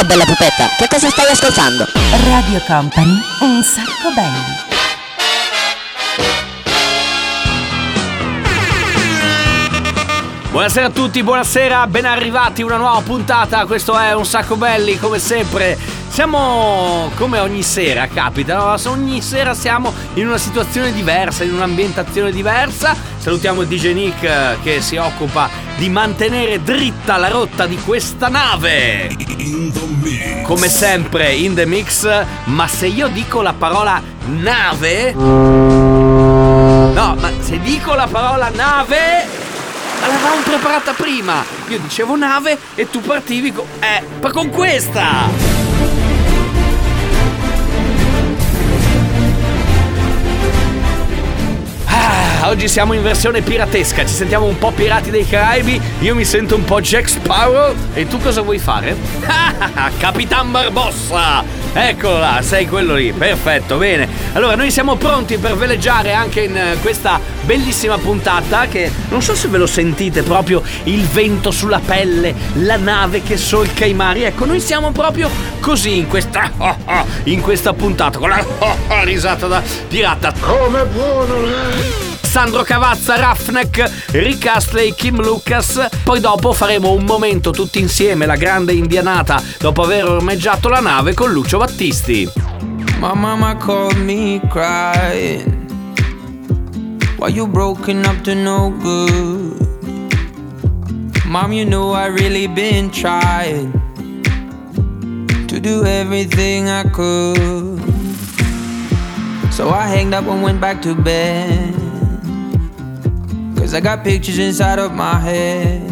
Ciao bella pupetta, che cosa stai ascoltando? Radio Company, un sacco belli. Buonasera a tutti, buonasera, ben arrivati, una nuova puntata, questo è Un Sacco Belli, come sempre. Siamo, come ogni sera capita, no? ogni sera siamo in una situazione diversa, in un'ambientazione diversa. Salutiamo il DJ Nick eh, che si occupa di mantenere dritta la rotta di questa nave. Come sempre in the mix, ma se io dico la parola nave... No, ma se dico la parola nave ma l'avevamo preparata prima. Io dicevo nave e tu partivi con. Eh, ma con questa! Oggi siamo in versione piratesca, ci sentiamo un po' pirati dei Caraibi, io mi sento un po' Jack Sparrow e tu cosa vuoi fare? Capitan Barbossa! Eccola, sei quello lì, perfetto, bene. Allora, noi siamo pronti per veleggiare anche in eh, questa bellissima puntata che non so se ve lo sentite proprio il vento sulla pelle, la nave che solca i mari. Ecco, noi siamo proprio così in questa in questa puntata con la risata da pirata. Come buono lei! Sandro Cavazza, Raffneck, Rick Astley, Kim Lucas. Poi dopo faremo un momento tutti insieme, la grande indianata, dopo aver ormeggiato la nave con Lucio Battisti. My mama called me crying Why you broken up to no good Mom, you know I really been trying To do everything I could So I hanged up and went back to bed Cause I got pictures inside of my head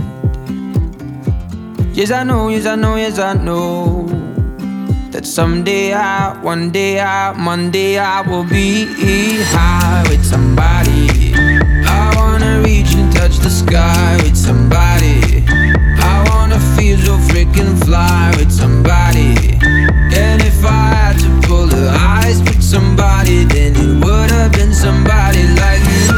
Yes, I know, yes, I know, yes, I know that someday I, one day I, Monday I will be high with somebody. I wanna reach and touch the sky with somebody. I wanna feel so freaking fly with somebody. And if I had to pull the eyes with somebody, then it would have been somebody like you.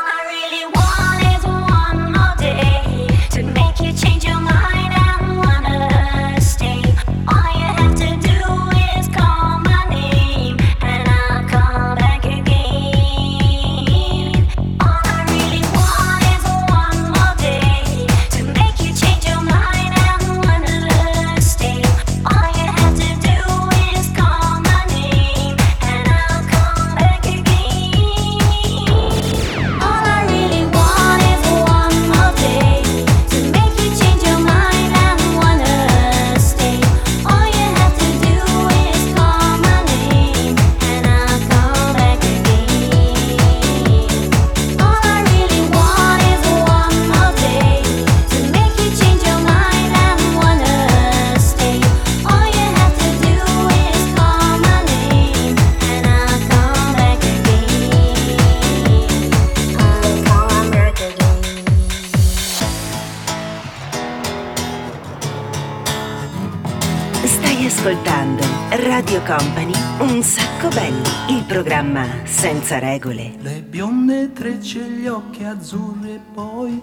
Company, un sacco belli, il programma senza regole. Le bionde trecce, gli occhi azzurri e poi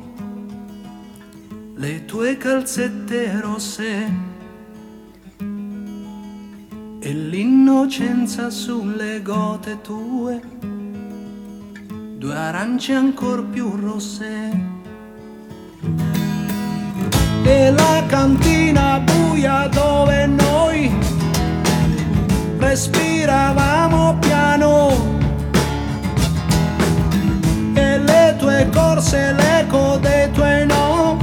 le tue calzette rosse e l'innocenza sulle gote tue, due arance ancor più rosse. E la cantina buia dove noi respiravamo piano e le tue corse, l'eco dei tuoi no,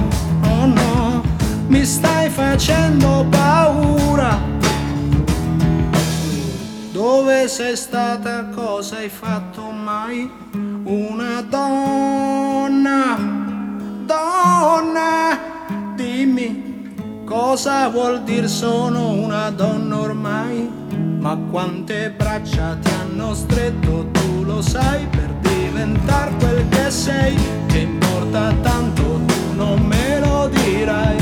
oh no, mi stai facendo paura. Dove sei stata, cosa hai fatto mai? Una donna, donna, dimmi cosa vuol dire sono una donna ormai? Ma quante braccia ti hanno stretto, tu lo sai, per diventare quel che sei, che importa tanto, tu non me lo dirai,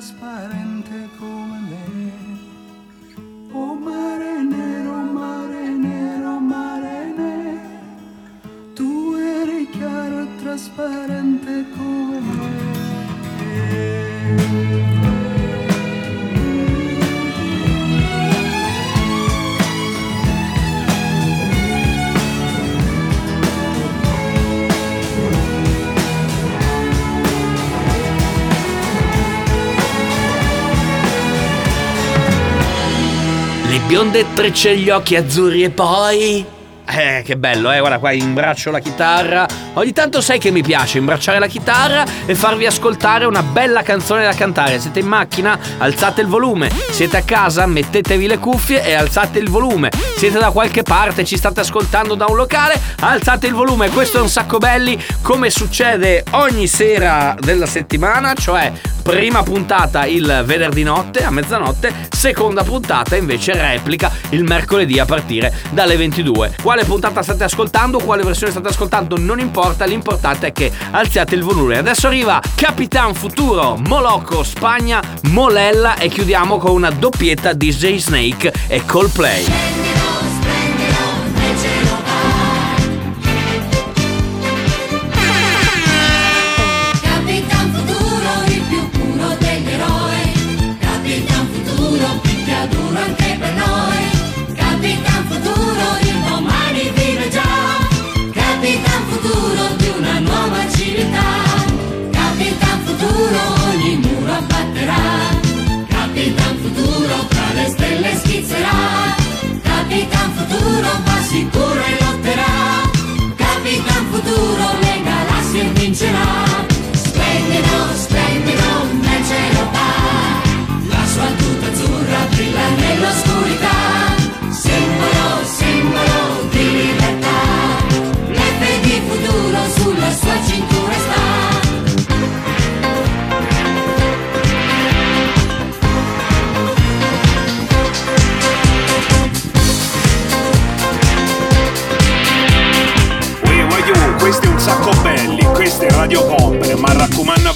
transparente. Le bionde trecce, gli occhi azzurri e poi... Eh, che bello, eh, guarda qua, imbraccio la chitarra. Ogni tanto sai che mi piace imbracciare la chitarra e farvi ascoltare una bella canzone da cantare. Siete in macchina? Alzate il volume. Siete a casa? Mettetevi le cuffie e alzate il volume. Siete da qualche parte? Ci state ascoltando da un locale? Alzate il volume. Questo è un sacco belli, come succede ogni sera della settimana, cioè prima puntata il venerdì notte a mezzanotte, seconda puntata invece replica il mercoledì a partire dalle 22. Quale puntata state ascoltando, quale versione state ascoltando non importa, l'importante è che alziate il volume. Adesso arriva Capitan Futuro, Molocco, Spagna, Molella e chiudiamo con una doppietta di Jay Snake e Coldplay. Capitan Capitan Futuro, va sicuro queste radio compere, ma raccomando a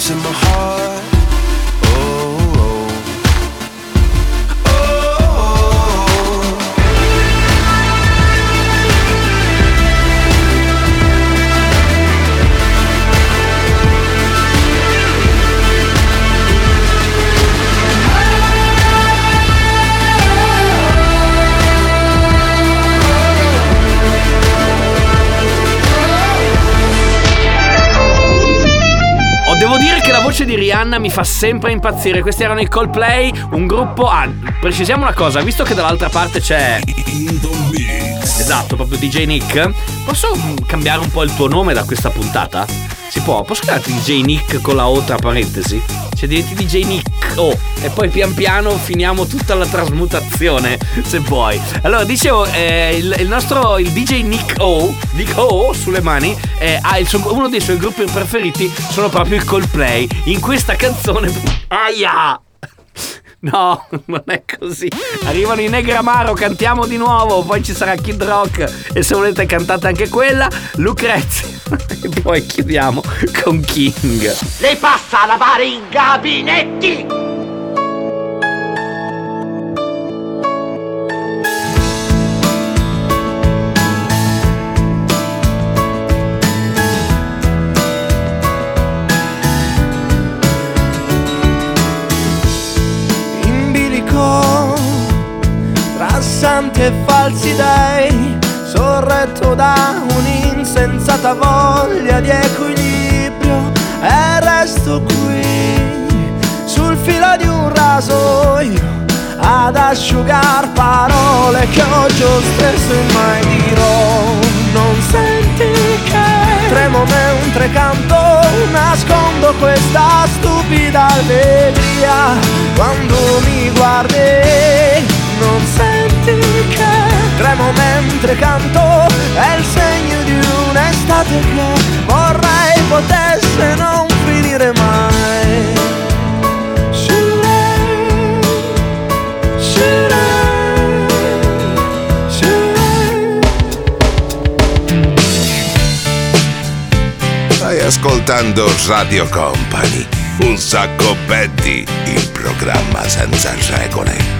two halves of my heart. Rihanna mi fa sempre impazzire. Questi erano i Coldplay, un gruppo. Ah, precisiamo una cosa, visto che dall'altra parte c'è. Esatto, proprio DJ Nick. Posso cambiare un po' il tuo nome da questa puntata? Si può? Posso chiamarti DJ Nick con la O tra parentesi? Cioè diventi DJ Nick O e poi pian piano finiamo tutta la trasmutazione, se vuoi. Allora, dicevo, eh, il, il nostro il DJ Nick O, Nick O sulle mani, eh, ha il uno dei suoi gruppi preferiti sono proprio i Coldplay. In questa canzone. Aia! No, non è così. Arrivano i Negramaro, cantiamo di nuovo. Poi ci sarà Kid Rock. E se volete cantate anche quella, Lucrezia. E poi chiudiamo con King. Lei passa a lavare i gabinetti! Santi e falsi dei sorretto da un'insensata voglia di equilibrio e resto qui sul filo di un rasoio ad asciugar parole che oggi ho stesso e mai dirò. Non senti che tremo mentre canto nascondo questa stupida allegria quando mi guardi non senti che tremo mentre canto è il segno di un'estate che vorrei potesse non finire mai. Stai ascoltando Radio Company. Un sacco Betty, il programma senza regole.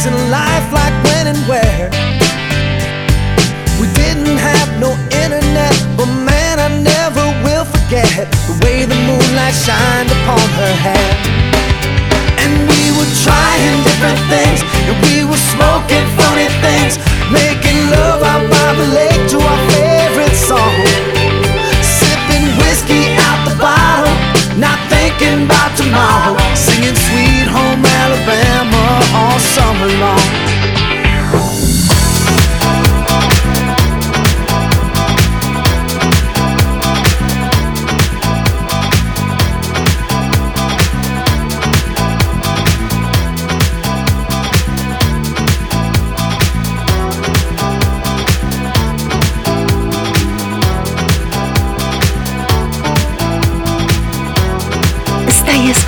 Things in life, like when and where. We didn't have no internet, but man, I never will forget the way the moonlight shined upon her hair. And we were trying different things, and we were smoking funny things, making love out by the lake to our favorite song. Sipping whiskey out the bottle, not thinking about tomorrow. Singing Sweet Home Alabama all summer long.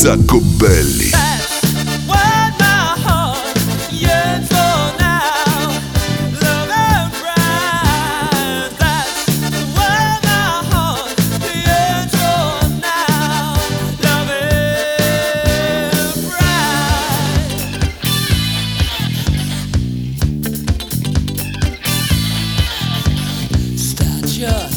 Sacco belli. Start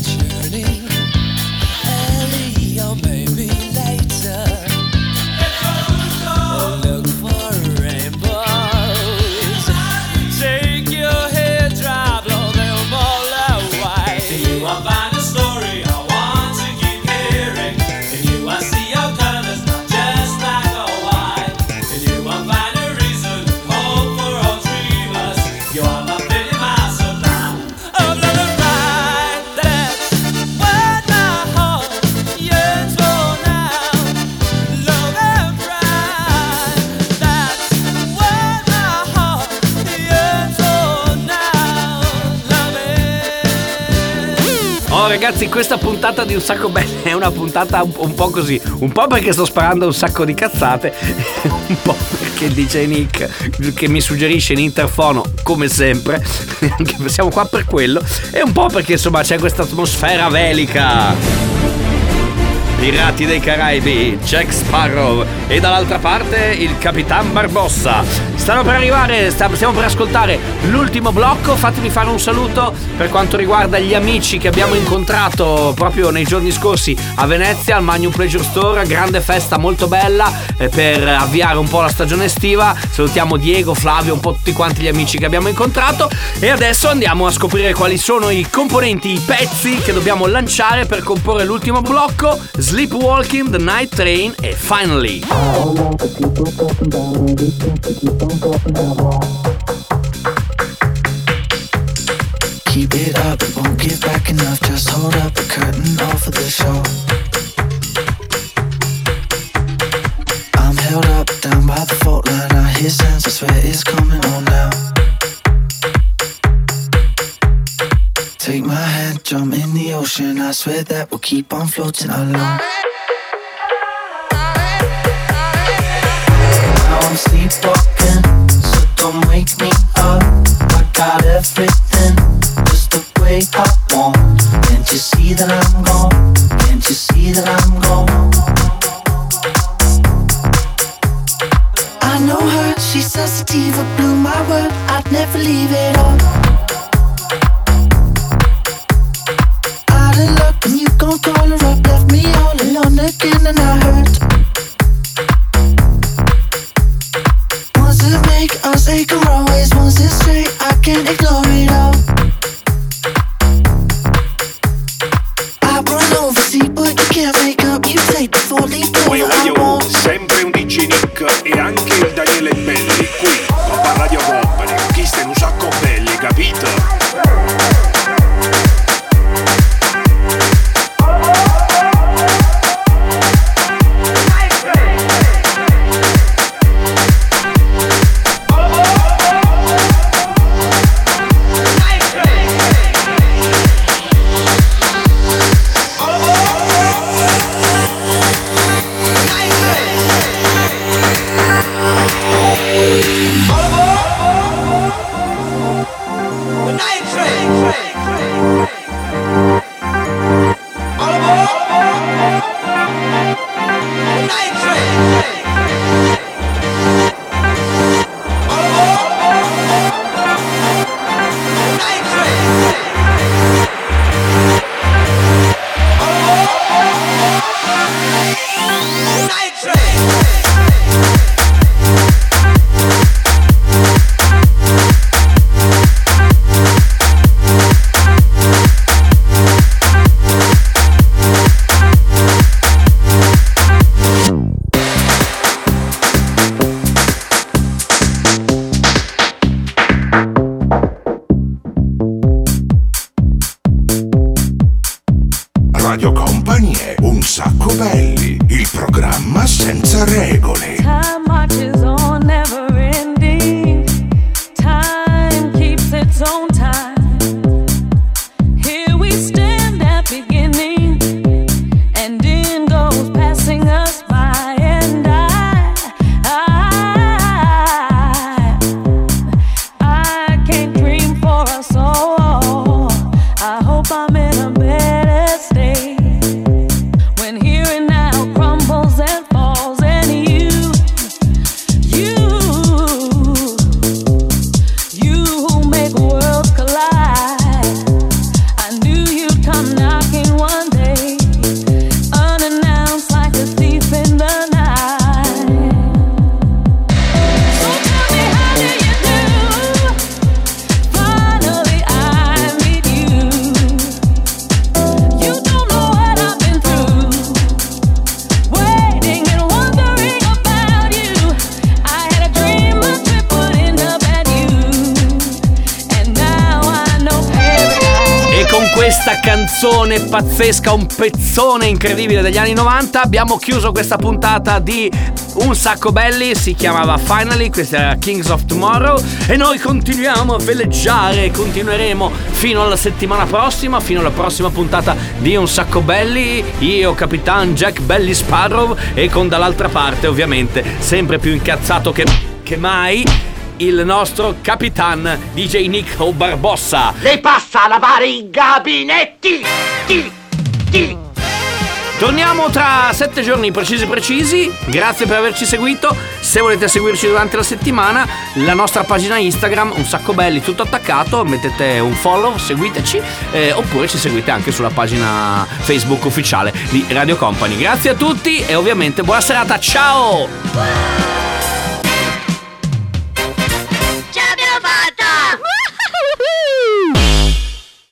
ragazzi, questa puntata di Un Sacco Belli è una puntata un, un po' così, un po' perché sto sparando un sacco di cazzate, un po' perché DJ Nick che mi suggerisce in interfono, come sempre, siamo qua per quello, e un po' perché insomma c'è questa atmosfera velica. Pirati dei Caraibi, Jack Sparrow e dall'altra parte il Capitan Barbossa. Stanno per arrivare, stiamo per ascoltare l'ultimo blocco. Fatemi fare un saluto per quanto riguarda gli amici che abbiamo incontrato proprio nei giorni scorsi a Venezia al Magnum Pleasure Store. Grande festa molto bella eh, per avviare un po' la stagione estiva. Salutiamo Diego, Flavio, un po' tutti quanti gli amici che abbiamo incontrato. E adesso andiamo a scoprire quali sono i componenti, i pezzi che dobbiamo lanciare per comporre l'ultimo blocco. Sleepwalking, The Night Train e Finally. Keep it up, it won't get back enough. Just hold up the curtain off of the show. I'm held up down by the fault line. I hear sounds, I swear it's coming on now. Ocean. I swear that we'll keep on floating alone. Now I'm sleepwalking, up all over. Pazzesca, un pezzone incredibile degli anni 90. Abbiamo chiuso questa puntata di Un sacco belli, si chiamava Finally, questa era Kings of Tomorrow e noi continuiamo a veleggiare, continueremo fino alla settimana prossima, fino alla prossima puntata di Un sacco belli. Io, Capitan Jack Belly Sparrow e con dall'altra parte ovviamente sempre più incazzato che, che mai il nostro Capitan DJ Nick Barbossa. Lei passa a lavare i gabinetti! Ti, ti. Torniamo tra sette giorni precisi precisi. Grazie per averci seguito. Se volete seguirci durante la settimana, la nostra pagina Instagram, un sacco belli, tutto attaccato. Mettete un follow, seguiteci. eh, oppure ci seguite anche sulla pagina Facebook ufficiale di Radio Company. Grazie a tutti e ovviamente buona serata. Ciao!